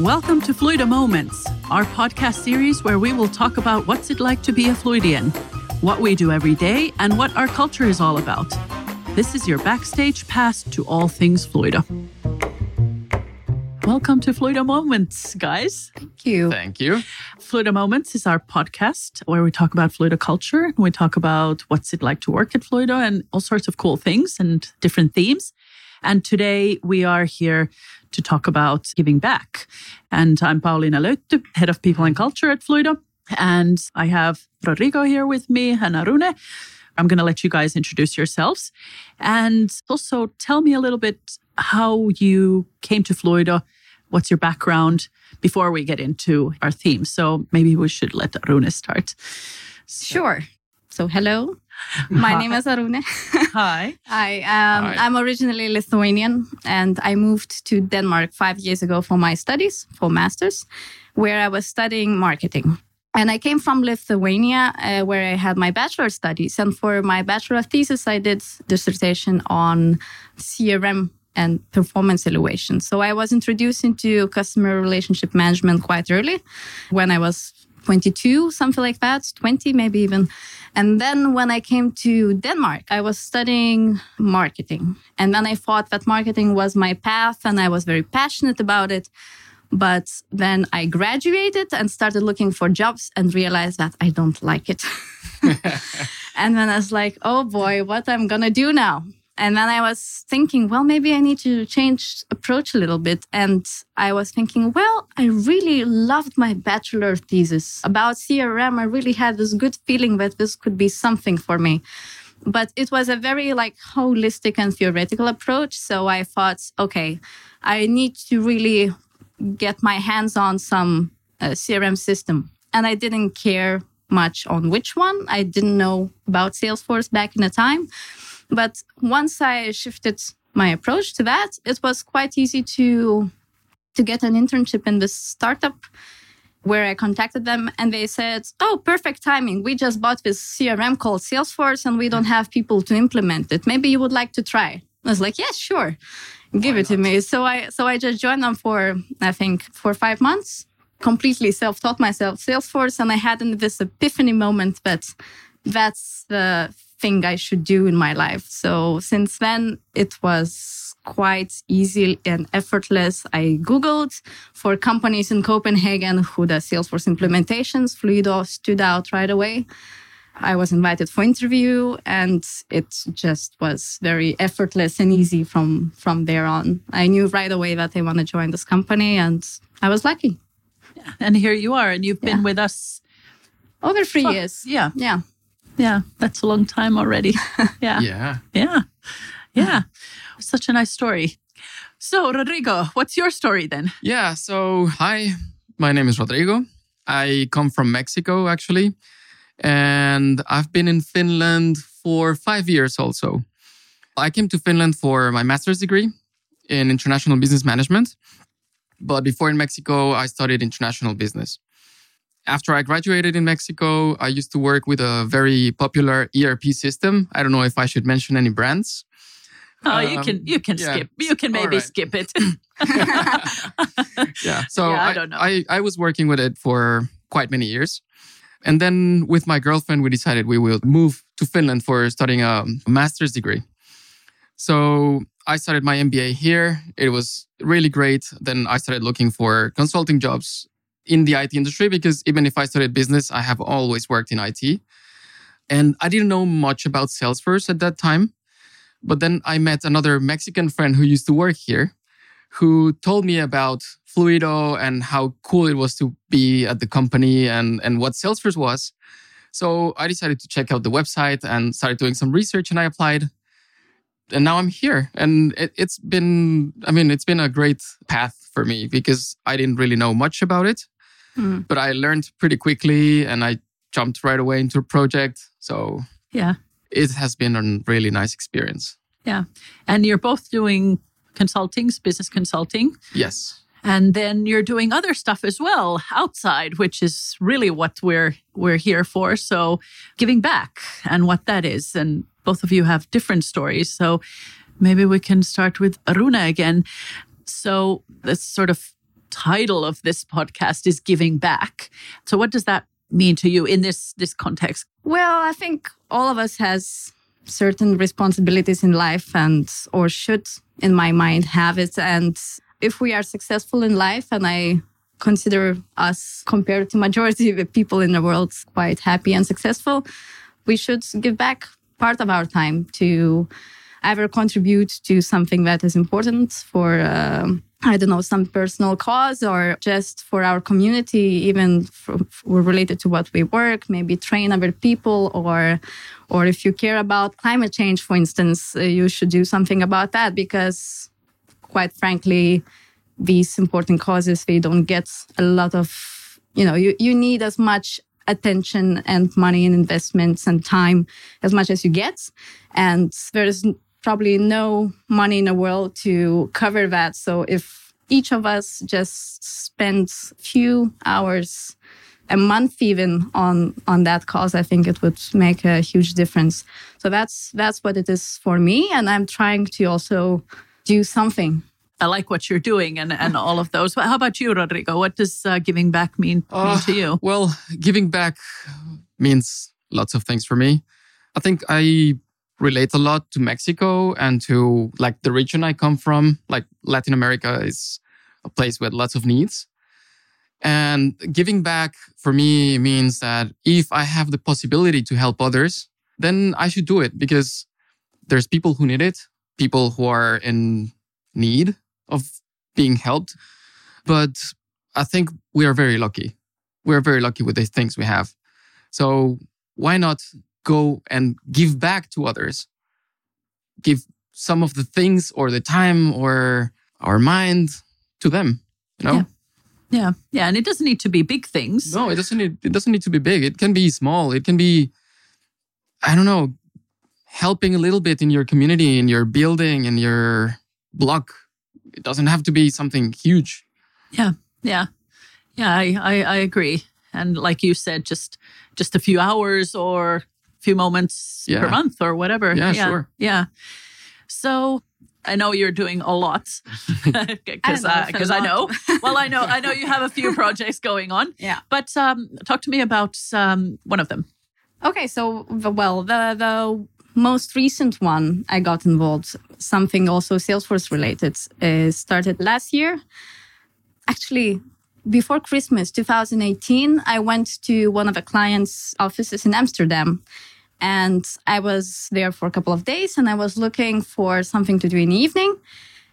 Welcome to Fluido Moments, our podcast series where we will talk about what's it like to be a Fluidian, what we do every day, and what our culture is all about. This is your backstage pass to all things Fluido. Welcome to Fluido Moments, guys. Thank you. Thank you. Fluido Moments is our podcast where we talk about Fluido culture and we talk about what's it like to work at Fluido and all sorts of cool things and different themes. And today we are here to talk about giving back. And I'm Paulina Löytty, head of people and culture at Fluido. And I have Rodrigo here with me and Arune. I'm going to let you guys introduce yourselves and also tell me a little bit how you came to Fluido. What's your background before we get into our theme? So maybe we should let Arune start. Sure. So, hello. My name is Arune. Hi. Hi. Um, Hi. I'm originally Lithuanian and I moved to Denmark five years ago for my studies, for masters, where I was studying marketing. And I came from Lithuania, uh, where I had my bachelor studies. And for my bachelor thesis, I did dissertation on CRM and performance evaluation. So I was introduced into customer relationship management quite early when I was 22, something like that, 20 maybe even. And then when I came to Denmark, I was studying marketing. And then I thought that marketing was my path and I was very passionate about it. But then I graduated and started looking for jobs and realized that I don't like it. and then I was like, oh boy, what I'm going to do now? And then I was thinking, well, maybe I need to change approach a little bit. And I was thinking, well, I really loved my bachelor thesis about CRM. I really had this good feeling that this could be something for me. But it was a very like holistic and theoretical approach. So I thought, okay, I need to really get my hands on some uh, CRM system. And I didn't care much on which one. I didn't know about Salesforce back in the time. But once I shifted my approach to that, it was quite easy to to get an internship in this startup where I contacted them and they said, "Oh, perfect timing. We just bought this CRM called Salesforce and we don't mm. have people to implement it. Maybe you would like to try." I was like, "Yes, sure. Give Why it to me." So I so I just joined them for I think for 5 months. Completely self-taught myself Salesforce and I had in this epiphany moment that that's the thing I should do in my life. So since then, it was quite easy and effortless. I Googled for companies in Copenhagen who does Salesforce implementations. Fluido stood out right away. I was invited for interview and it just was very effortless and easy from, from there on. I knew right away that I want to join this company and I was lucky. And here you are, and you've been with us. Over three Fuck, years. Yeah. Yeah. Yeah. That's a long time already. Yeah. Yeah. Yeah. Yeah. Such a nice story. So, Rodrigo, what's your story then? Yeah. So, hi, my name is Rodrigo. I come from Mexico, actually. And I've been in Finland for five years also. I came to Finland for my master's degree in international business management. But before in Mexico, I studied international business. After I graduated in Mexico, I used to work with a very popular ERP system. I don't know if I should mention any brands. Oh, you Um, can you can yeah. skip. You can maybe right. skip it. yeah. So Yeah, I I, don't know. I, I was working with it for quite many years. And then with my girlfriend, we decided we will move to Finland for studying a master's degree. So I started my MBA here. It was really great. Then I started looking for consulting jobs in the IT industry because even if I studied business, I have always worked in IT. And I didn't know much about Salesforce at that time. But then I met another Mexican friend who used to work here who told me about Fluido and how cool it was to be at the company and, and what Salesforce was. So I decided to check out the website and started doing some research and I applied. And now I'm here. And it, it's been, I mean, it's been a great path for me because I didn't really know much about it, Mm. but I learned pretty quickly and I jumped right away into a project. So yeah. it has been a really nice experience. Yeah. And you're both doing consulting, business consulting. Yes. And then you're doing other stuff as well outside, which is really what we're we're here for. So giving back and what that is. And both of you have different stories. So maybe we can start with Arune again. So let's sort of title of this podcast is giving back. So what does that mean to you in this this context? Well, I think all of us has certain responsibilities in life and or should in my mind have it and if we are successful in life and I consider us compared to majority of people in the world quite happy and successful, we should give back part of our time to either contribute to something that is important for uh, I don't know some personal cause or just for our community, even for, for related to what we work. Maybe train other people, or or if you care about climate change, for instance, uh, you should do something about that because, quite frankly, these important causes they don't get a lot of you know you, you need as much attention and money and investments and time as much as you get and there's probably no money in the world to cover that so if each of us just spends few hours a month even on on that cause i think it would make a huge difference so that's that's what it is for me and i'm trying to also do something I like what you're doing and, and all of those. How about you, Rodrigo? What does uh, giving back mean, uh, mean to you? Well, giving back means lots of things for me. I think I relate a lot to Mexico and to like the region I come from. Like Latin America is a place with lots of needs. And giving back for me means that if I have the possibility to help others, then I should do it because there's people who need it, people who are in need of being helped. But I think we are very lucky. We're very lucky with the things we have. So why not go and give back to others? Give some of the things or the time or our mind to them, you know? Yeah. Yeah. Yeah. And it doesn't need to be big things. No, it doesn't need it doesn't need to be big. It can be small. It can be I don't know, helping a little bit in your community, in your building, in your block it doesn't have to be something huge. Yeah, yeah, yeah. I, I, I agree. And like you said, just just a few hours or few moments yeah. per month or whatever. Yeah, yeah, sure. Yeah. So I know you're doing a lot because because I, I, know. well, I know I know you have a few projects going on. Yeah. But um, talk to me about um, one of them. Okay, so well, the the most recent one I got involved, something also Salesforce related, uh, started last year. Actually, before Christmas 2018, I went to one of the client's offices in Amsterdam. And I was there for a couple of days and I was looking for something to do in the evening.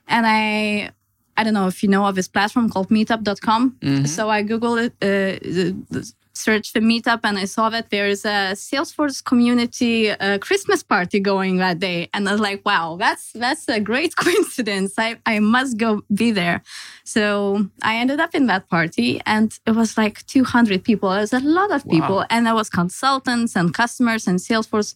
And I I don't know if you know of this platform called meetup.com. Mm-hmm. So I Googled it, uh, searched the meetup and I saw that there's a Salesforce community uh, Christmas party going that day. And I was like, wow, that's, that's a great coincidence. I, I must go be there. So I ended up in that party and it was like 200 people. It was a lot of people. Wow. And there was consultants and customers and Salesforce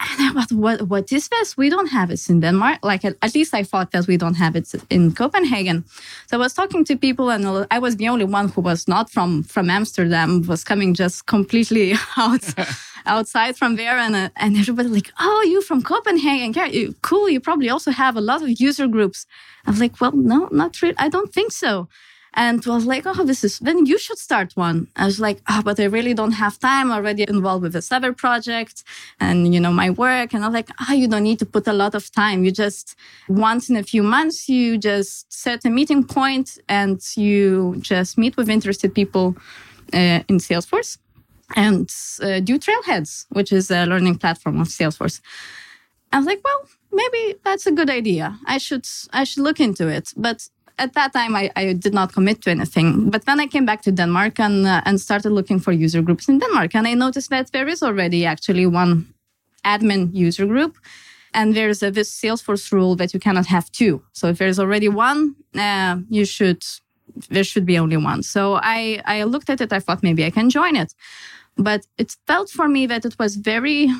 and I thought, what, what is this? We don't have it in Denmark. Like, at, at, least I thought that we don't have it in Copenhagen. So I was talking to people and I was the only one who was not from, from Amsterdam, was coming just completely out, outside from there. And, uh, and everybody like, oh, you from Copenhagen. Yeah, you, cool. You probably also have a lot of user groups. I was like, well, no, not really. I don't think so and was like, oh, this is, then you should start one. I was like, oh, but I really don't have time already involved with this other project and, you know, my work. And I was like, ah, oh, you don't need to put a lot of time. You just, once in a few months, you just set a meeting point and you just meet with interested people uh, in Salesforce and uh, do Trailheads, which is a learning platform of Salesforce. I was like, well, maybe that's a good idea. I should I should look into it. But at that time, I, I, did not commit to anything. But then I came back to Denmark and uh, and started looking for user groups in Denmark, and I noticed that there is already actually one admin user group, and there's a, this Salesforce rule that you cannot have two. So if there's already one, uh, you should there should be only one. So I I looked at it. I thought maybe I can join it, but it felt for me that it was very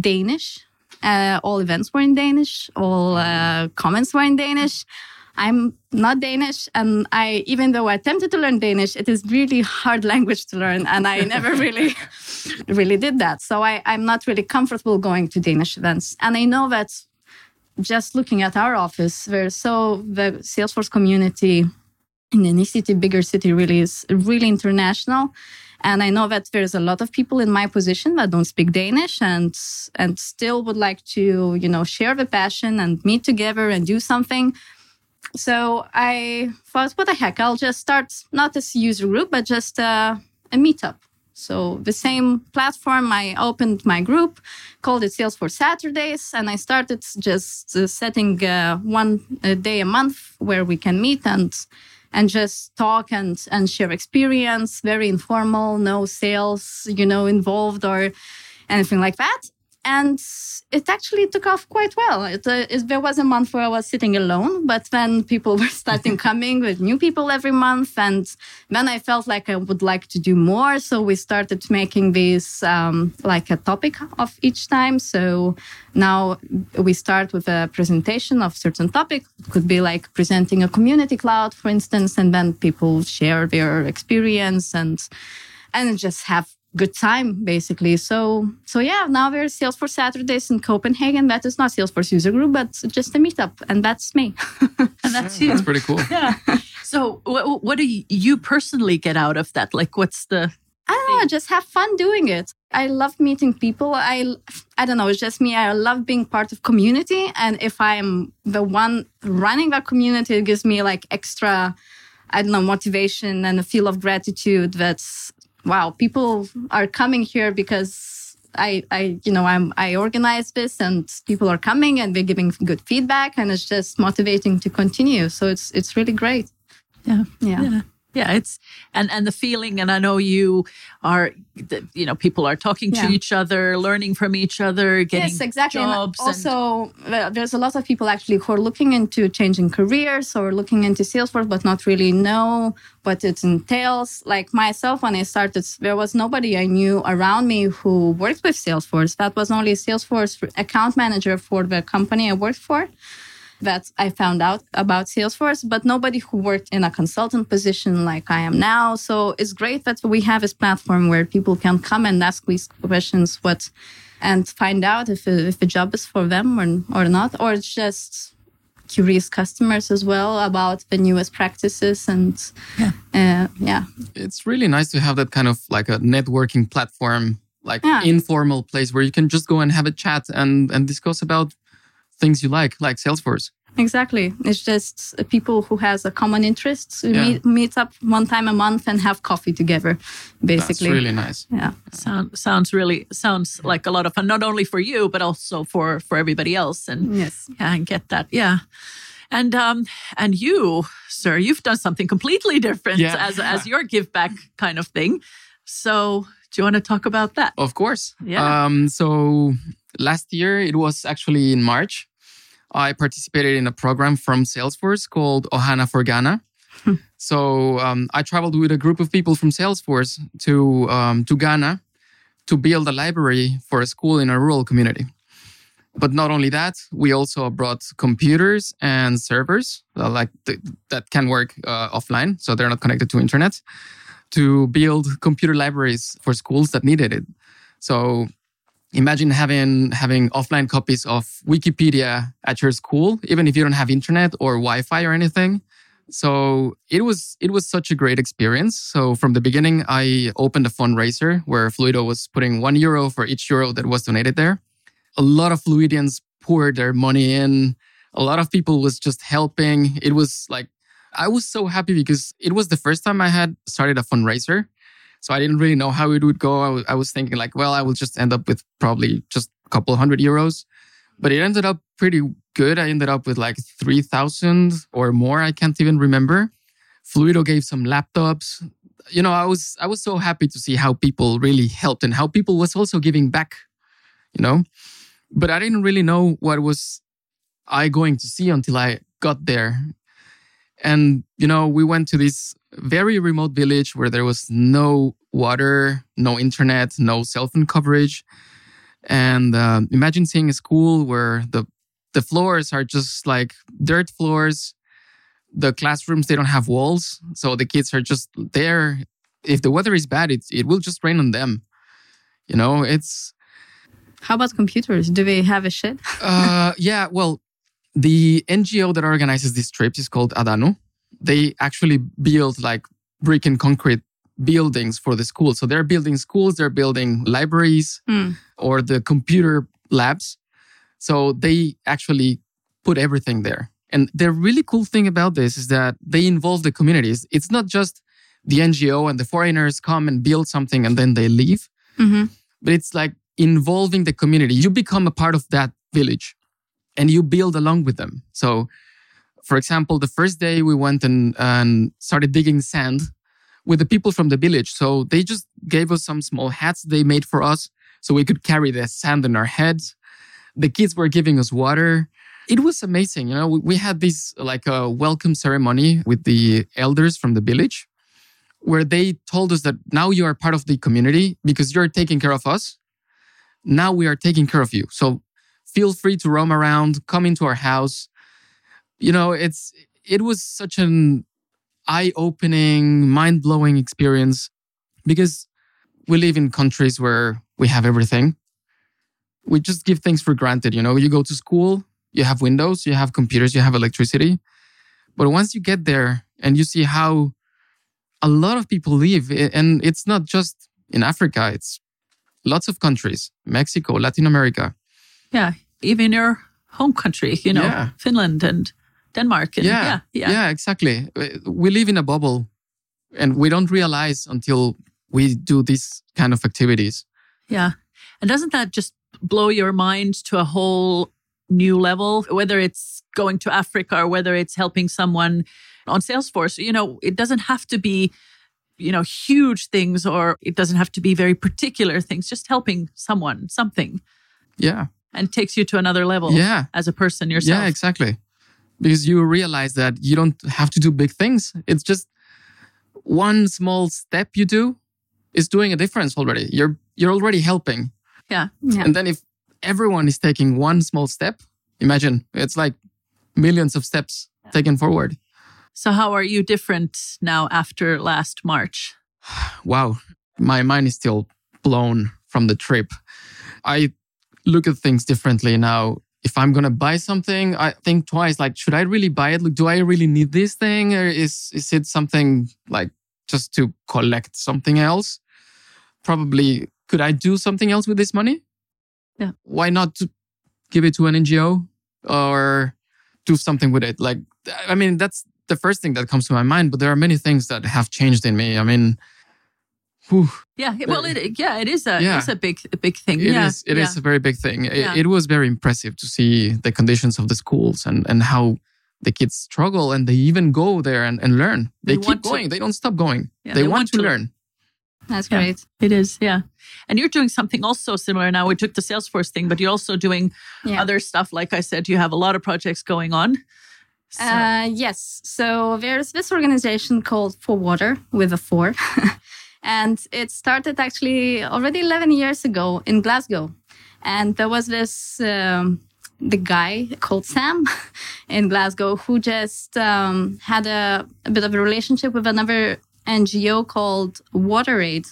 Danish. Uh, all events were in Danish. All uh, comments were in Danish. I'm not Danish, and I even though I attempted to learn Danish, it is really hard language to learn, and I never really, really did that. So I, I'm not really comfortable going to Danish events, and I know that just looking at our office, where so the Salesforce community in any city, bigger city really is really international. And I know that there's a lot of people in my position that don't speak Danish and and still would like to, you know, share the passion and meet together and do something. So I thought, what the heck? I'll just start not this user group, but just uh, a meetup. So the same platform, I opened my group, called it Salesforce Saturdays, and I started just uh, setting uh, one day a month where we can meet and and just talk and and share experience. Very informal, no sales, you know, involved or anything like that and it actually took off quite well. It, uh, it, there was a month where I was sitting alone, but then people were starting coming with new people every month, and then I felt like I would like to do more. So we started making this um, like a topic of each time. So now we start with a presentation of certain topic. It could be like presenting a community cloud, for instance, and then people share their experience and and just have good time basically. So so yeah now we're salesforce saturdays in copenhagen. That is not salesforce user group but just a meetup and that's me. And that's hmm, you. that's pretty cool. Yeah. So what, what do you personally get out of that? Like what's the I don't know, just have fun doing it. I love meeting people. I I don't know, it's just me. I love being part of community and if I'm the one running that community it gives me like extra I don't know, motivation and a feel of gratitude that's wow, people are coming here because I, I, you know, I'm, I organize this and people are coming and they're giving good feedback and it's just motivating to continue. So it's, it's really great. Yeah. Yeah. yeah yeah it's and and the feeling and i know you are you know people are talking to each other learning from each other getting yes exactly jobs and also and... there's a lot of people actually who are looking into changing careers or looking into salesforce but not really know what it entails. Like myself when i started there was nobody i knew around me who worked with salesforce. That was only a salesforce account manager for the company i worked for that I found out about Salesforce, but nobody who worked in a consultant position like I am now. So it's great that we have this platform where people can come and ask these questions, what, and find out if a, if a job is for them or, or not, or it's just curious customers as well about the newest practices and yeah. Uh, yeah. It's really nice to have that kind of like a networking platform, like yeah. informal place where you can just go and have a chat and and discuss about things you like, like Salesforce. Exactly. It's just people who has a common interest yeah. meet, meet up one time a month and have coffee together, basically. That's really nice. Yeah. Sound, sounds really sounds like a lot of fun, not only for you but also for for everybody else. And yes, yeah, and get that. Yeah. And um and you, sir, you've done something completely different yeah. as as your give back kind of thing. So do you want to talk about that? Of course. Yeah. Um, so last year, it was actually in March. I participated in a program from Salesforce called Ohana for Ghana. Hmm. so um, I traveled with a group of people from Salesforce to um, to Ghana to build a library for a school in a rural community. But not only that, we also brought computers and servers uh, like th- that can work uh, offline, so they're not connected to internet, to build computer libraries for schools that needed it. So imagine having having offline copies of Wikipedia at your school, even if you don't have internet or Wi-Fi or anything. So it was it was such a great experience. So from the beginning, I opened a fundraiser where Fluido was putting one euro for each euro that was donated there. A lot of Fluidians poured their money in. A lot of people was just helping. It was like I was so happy because it was the first time I had started a fundraiser so I didn't really know how it would go. I, was thinking like, well, I will just end up with probably just a couple hundred euros. But it ended up pretty good. I ended up with like 3,000 or more. I can't even remember. Fluido gave some laptops. You know, I was, I was so happy to see how people really helped and how people was also giving back, you know, but I didn't really know what was I going to see until I got there. And, you know, we went to this very remote village where there was no water, no internet, no cell phone coverage. And uh, imagine seeing a school where the the floors are just like dirt floors. The classrooms they don't have walls, so the kids are just there. If the weather is bad, it it will just rain on them. You know, it's. How about computers? Do they have a shed? uh, yeah. Well, the NGO that organizes these trips is called Adanu, they actually build like brick and concrete buildings for the school. So they're building schools, they're building libraries Mm. or the computer labs. So they actually put everything there. And the really cool thing about this is that they involve the communities. It's not just the NGO and the foreigners come and build something and then they leave, hmm but it's like involving the community. You become a part of that village and you build along with them. So, for example, the first day we went and, and started digging sand with the people from the village. So they just gave us some small hats they made for us so we could carry the sand in our heads. The kids were giving us water. It was amazing. You know, we, we had this like a welcome ceremony with the elders from the village where they told us that now you are part of the community because you're taking care of us. Now we are taking care of you. So feel free to roam around, come into our house. You know, it's, it was such an eye opening, mind blowing experience because we live in countries where we have everything. We just give things for granted. You know, you go to school, you have windows, you have computers, you have electricity. But once you get there and you see how a lot of people live, and it's not just in Africa, it's lots of countries, Mexico, Latin America. Yeah. Even your home country, you know, Yeah. Finland and Denmark. And yeah, yeah. Yeah. exactly. We live in a bubble and we don't realize until we do these kind of activities. Yeah. And doesn't that just blow your mind to a whole new level? Whether it's going to Africa or whether it's helping someone on Salesforce, you know, it doesn't have to be, you know, huge things or it doesn't have to be very particular things, just helping someone, something, Yeah. and takes you to another level Yeah. as a person yourself. Yeah, exactly. Because you realize that you don't have to do big things. It's just one small step you do is doing a difference already. You're you're already helping. Yeah. Yeah. And then if everyone is taking one small step, imagine it's like millions of steps taken forward. So, how are you different now after last March? Wow, my mind is still blown from the trip. I look at things differently now. If I'm gonna buy something, I think twice. Like, should I really buy it? Like, do I really need this thing, or is is it something like just to collect something else? Probably. Could I do something else with this money? Yeah. Why not give it to an NGO or do something with it? Like, I mean, that's the first thing that comes to my mind. But there are many things that have changed in me. I mean, whew, Yeah, well, it yeah, it is a Yeah. it's a big a big thing. it yeah, is- it is yeah. a very big thing. It, Yeah. it was very impressive to see the conditions of the schools and, and how the kids struggle and they even go there and, and learn. They, They keep want to- going. They don't stop going. Yeah, they, they want, want to, to- learn. That's Yeah. great. It is, yeah. And you're doing something also similar now. We took the Salesforce thing, but you're also doing Yeah. other stuff. Like I said, you have a lot of projects going on. So, Uh, yes. So there's this organization called For Water with a four. and it started actually already 11 years ago in Glasgow. And there was this, um, the guy called Sam in Glasgow who just um, had a, a bit of a relationship with another NGO called WaterAid.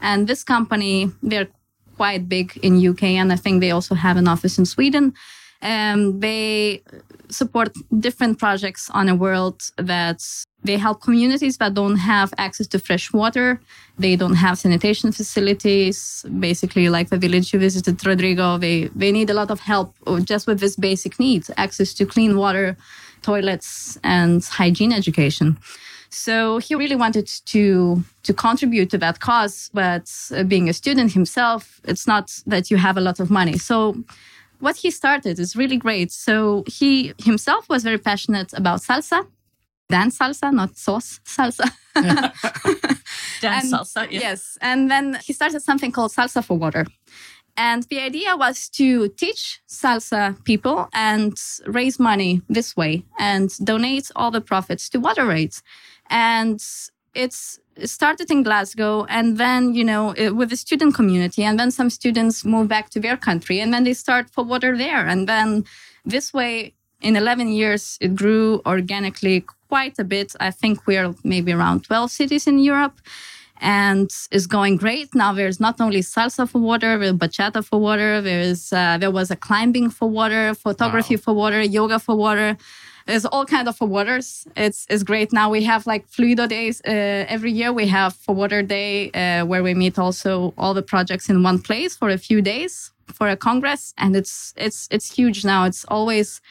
And this company, they're quite big in UK and I think they also have an office in Sweden. Um, they support different projects on a world that they help communities that don't have access to fresh water. They don't have sanitation facilities. Basically, like the village you visited, Rodrigo, they, they need a lot of help just with this basic needs, access to clean water, toilets, and hygiene education. So he really wanted to to contribute to that cause, but uh, being a student himself, it's not that you have a lot of money. So what he started is really great. So he himself was very passionate about salsa, dance salsa, not sauce salsa. dance And- salsa. Yeah. Yes. And then he started something called Salsa for Water. And the idea was to teach salsa people and raise money this way and donate all the profits to WaterAid. And it's it started in Glasgow and then, you know, with the student community. And then some students move back to their country and then they start for water there. And then this way, in 11 years, it grew organically quite a bit. I think we're maybe around 12 cities in Europe and is going great. Now there's not only salsa for water, there's bachata for water. There's uh, there was a climbing for water, photography Wow. for water, yoga for water. There's all kind of forwarders. It's it's great. Now we have like Fluido days uh, every year. We have for water day uh, where we meet also all the projects in one place for a few days for a congress, and it's it's it's huge now. It's always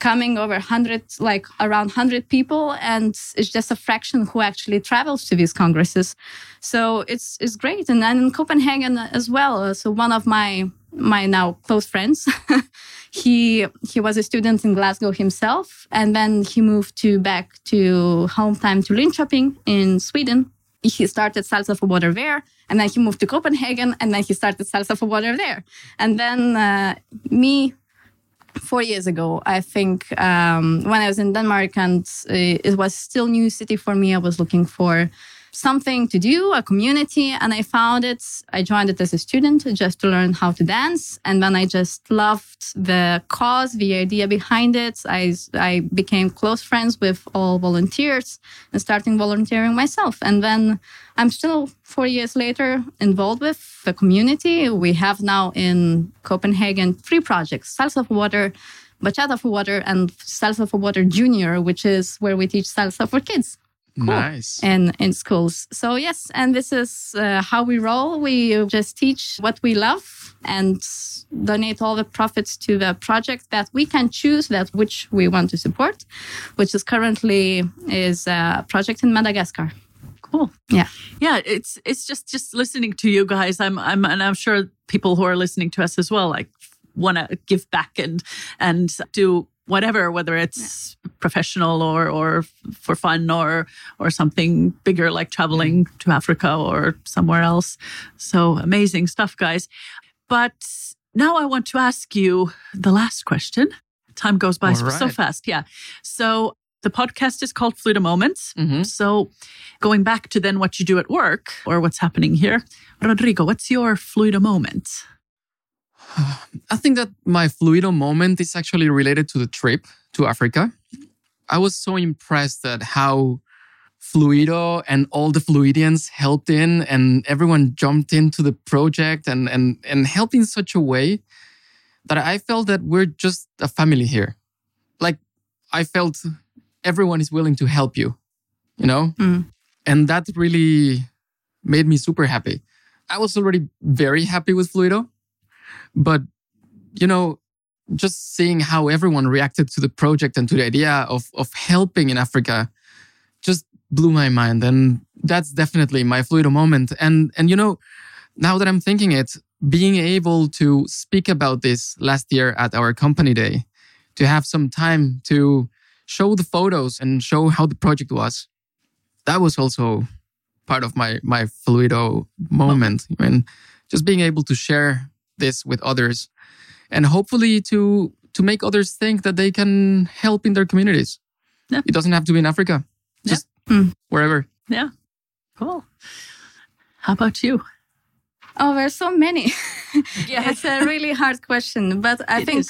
coming over 100 like around 100 people and it's just a fraction who actually travels to these congresses so it's it's great and then in copenhagen as well so one of my my now close friends. He he was a student in glasgow himself and then he moved to back to home time to linköping in sweden. He started salsa for water there and then he moved to copenhagen and then he started salsa for water there. And then uh, me four years ago, I think, um, when I was in Denmark and uh, it was still new city for me, I was looking for something to do, a community, and I found it. I joined it as a student just to learn how to dance, and then I just loved the cause, the idea behind it. I I became close friends with all volunteers and starting volunteering myself, and then I'm still four years later involved with the community. We have now in Copenhagen three projects: Salsa for Water. Bachata for Water and Salsa for Water Junior, which is where we teach salsa for kids. Cool. Nice. In in schools. So yes, and this is uh, how we roll. We just teach what we love and donate all the profits to the project that we can choose that which we want to support, which is currently is a project in Madagascar. Cool. Yeah. Yeah, it's it's just just listening to you guys. I'm I'm and I'm sure people who are listening to us as well like want to give back and and do whatever, whether it's yeah. Professional or or for fun or or something bigger like traveling to Africa or somewhere else. So amazing stuff, guys. But now I want to ask you the last question. Time goes by right. so fast. Yeah. So the podcast is called Fluido Moments. Mm-hmm. So going back to then what you do at work or what's happening here, Rodrigo, what's your Fluido moment? I think that my Fluido moment is actually related to the trip to Africa. I was so impressed at how Fluido and all the Fluidians helped in and everyone jumped into the project and, and, and helped in such a way that I felt that we're just a family here. Like I felt everyone is willing to help you, you know? Mm. And that really made me super happy. I was already very happy with Fluido, but, you know, just seeing how everyone reacted to the project and to the idea of, of helping in Africa just blew my mind. And that's definitely my Fluido moment. And, and, you know, now that I'm thinking it, being able to speak about this last year at our company day, to have some time to show the photos and show how the project was, that was also part of my, my Fluido moment. I mean, just being able to share this with others and hopefully to to make others think that they can help in their communities. Yeah. it doesn't have to be in africa. Just yeah. wherever. Yeah. Cool. How about you? Oh there's so many. Yeah it's a really hard question but i it think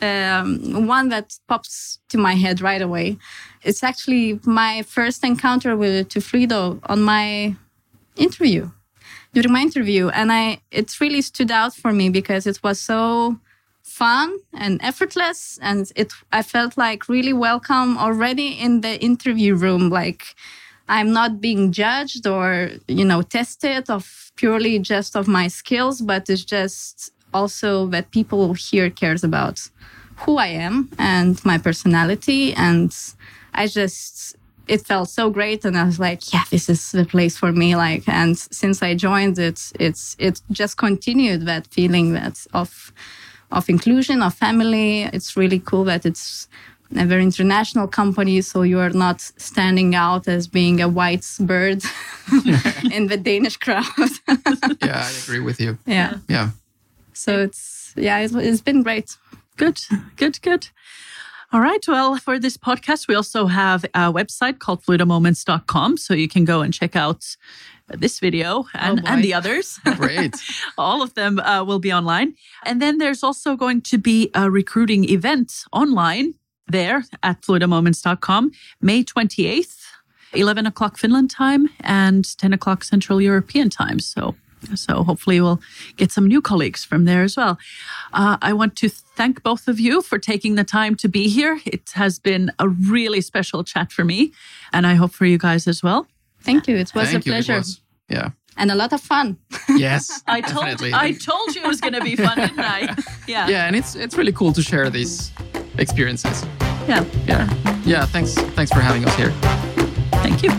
um, one that pops to my head right away. It's actually my first encounter with to Fluido on my interview during my interview and i it really stood out for me because it was so fun and effortless and it i felt like really welcome already in the interview room. Like i'm not being judged or you know tested of purely just of my skills but it's just also that people here cares about who i am and my personality and i just it felt so great and i was like yeah this is the place for me like and since i joined it it's it just continued that feeling that of of inclusion of family. It's really cool that it's a very international company so you are not standing out as being a white bird in the danish crowd. Yeah i agree with you. Yeah. Yeah. So it's yeah it's, it's been great. Good. Good good all right. Well, for this podcast, we also have a website called fluidomoments.com. So you can go and check out this video and, oh and the others. Great. All of them uh, will be online. And then there's also going to be a recruiting event online there at fluidomoments.com, May 28th, 11 o'clock Finland time and 10 o'clock Central European time. So So hopefully we'll get some new colleagues from there as well. Uh, I want to thank both of you for taking the time to be here. It has been a really special chat for me, and I hope for you guys as well. Thank you. It was Thank a you. Pleasure was- Yeah. and a lot of fun. Yes. I told definitely. I told you it was going to be fun, didn't I? Yeah. yeah, and it's it's really cool to share these experiences. Yeah. Yeah. Yeah. Thanks. Thanks for having us here. Thank you.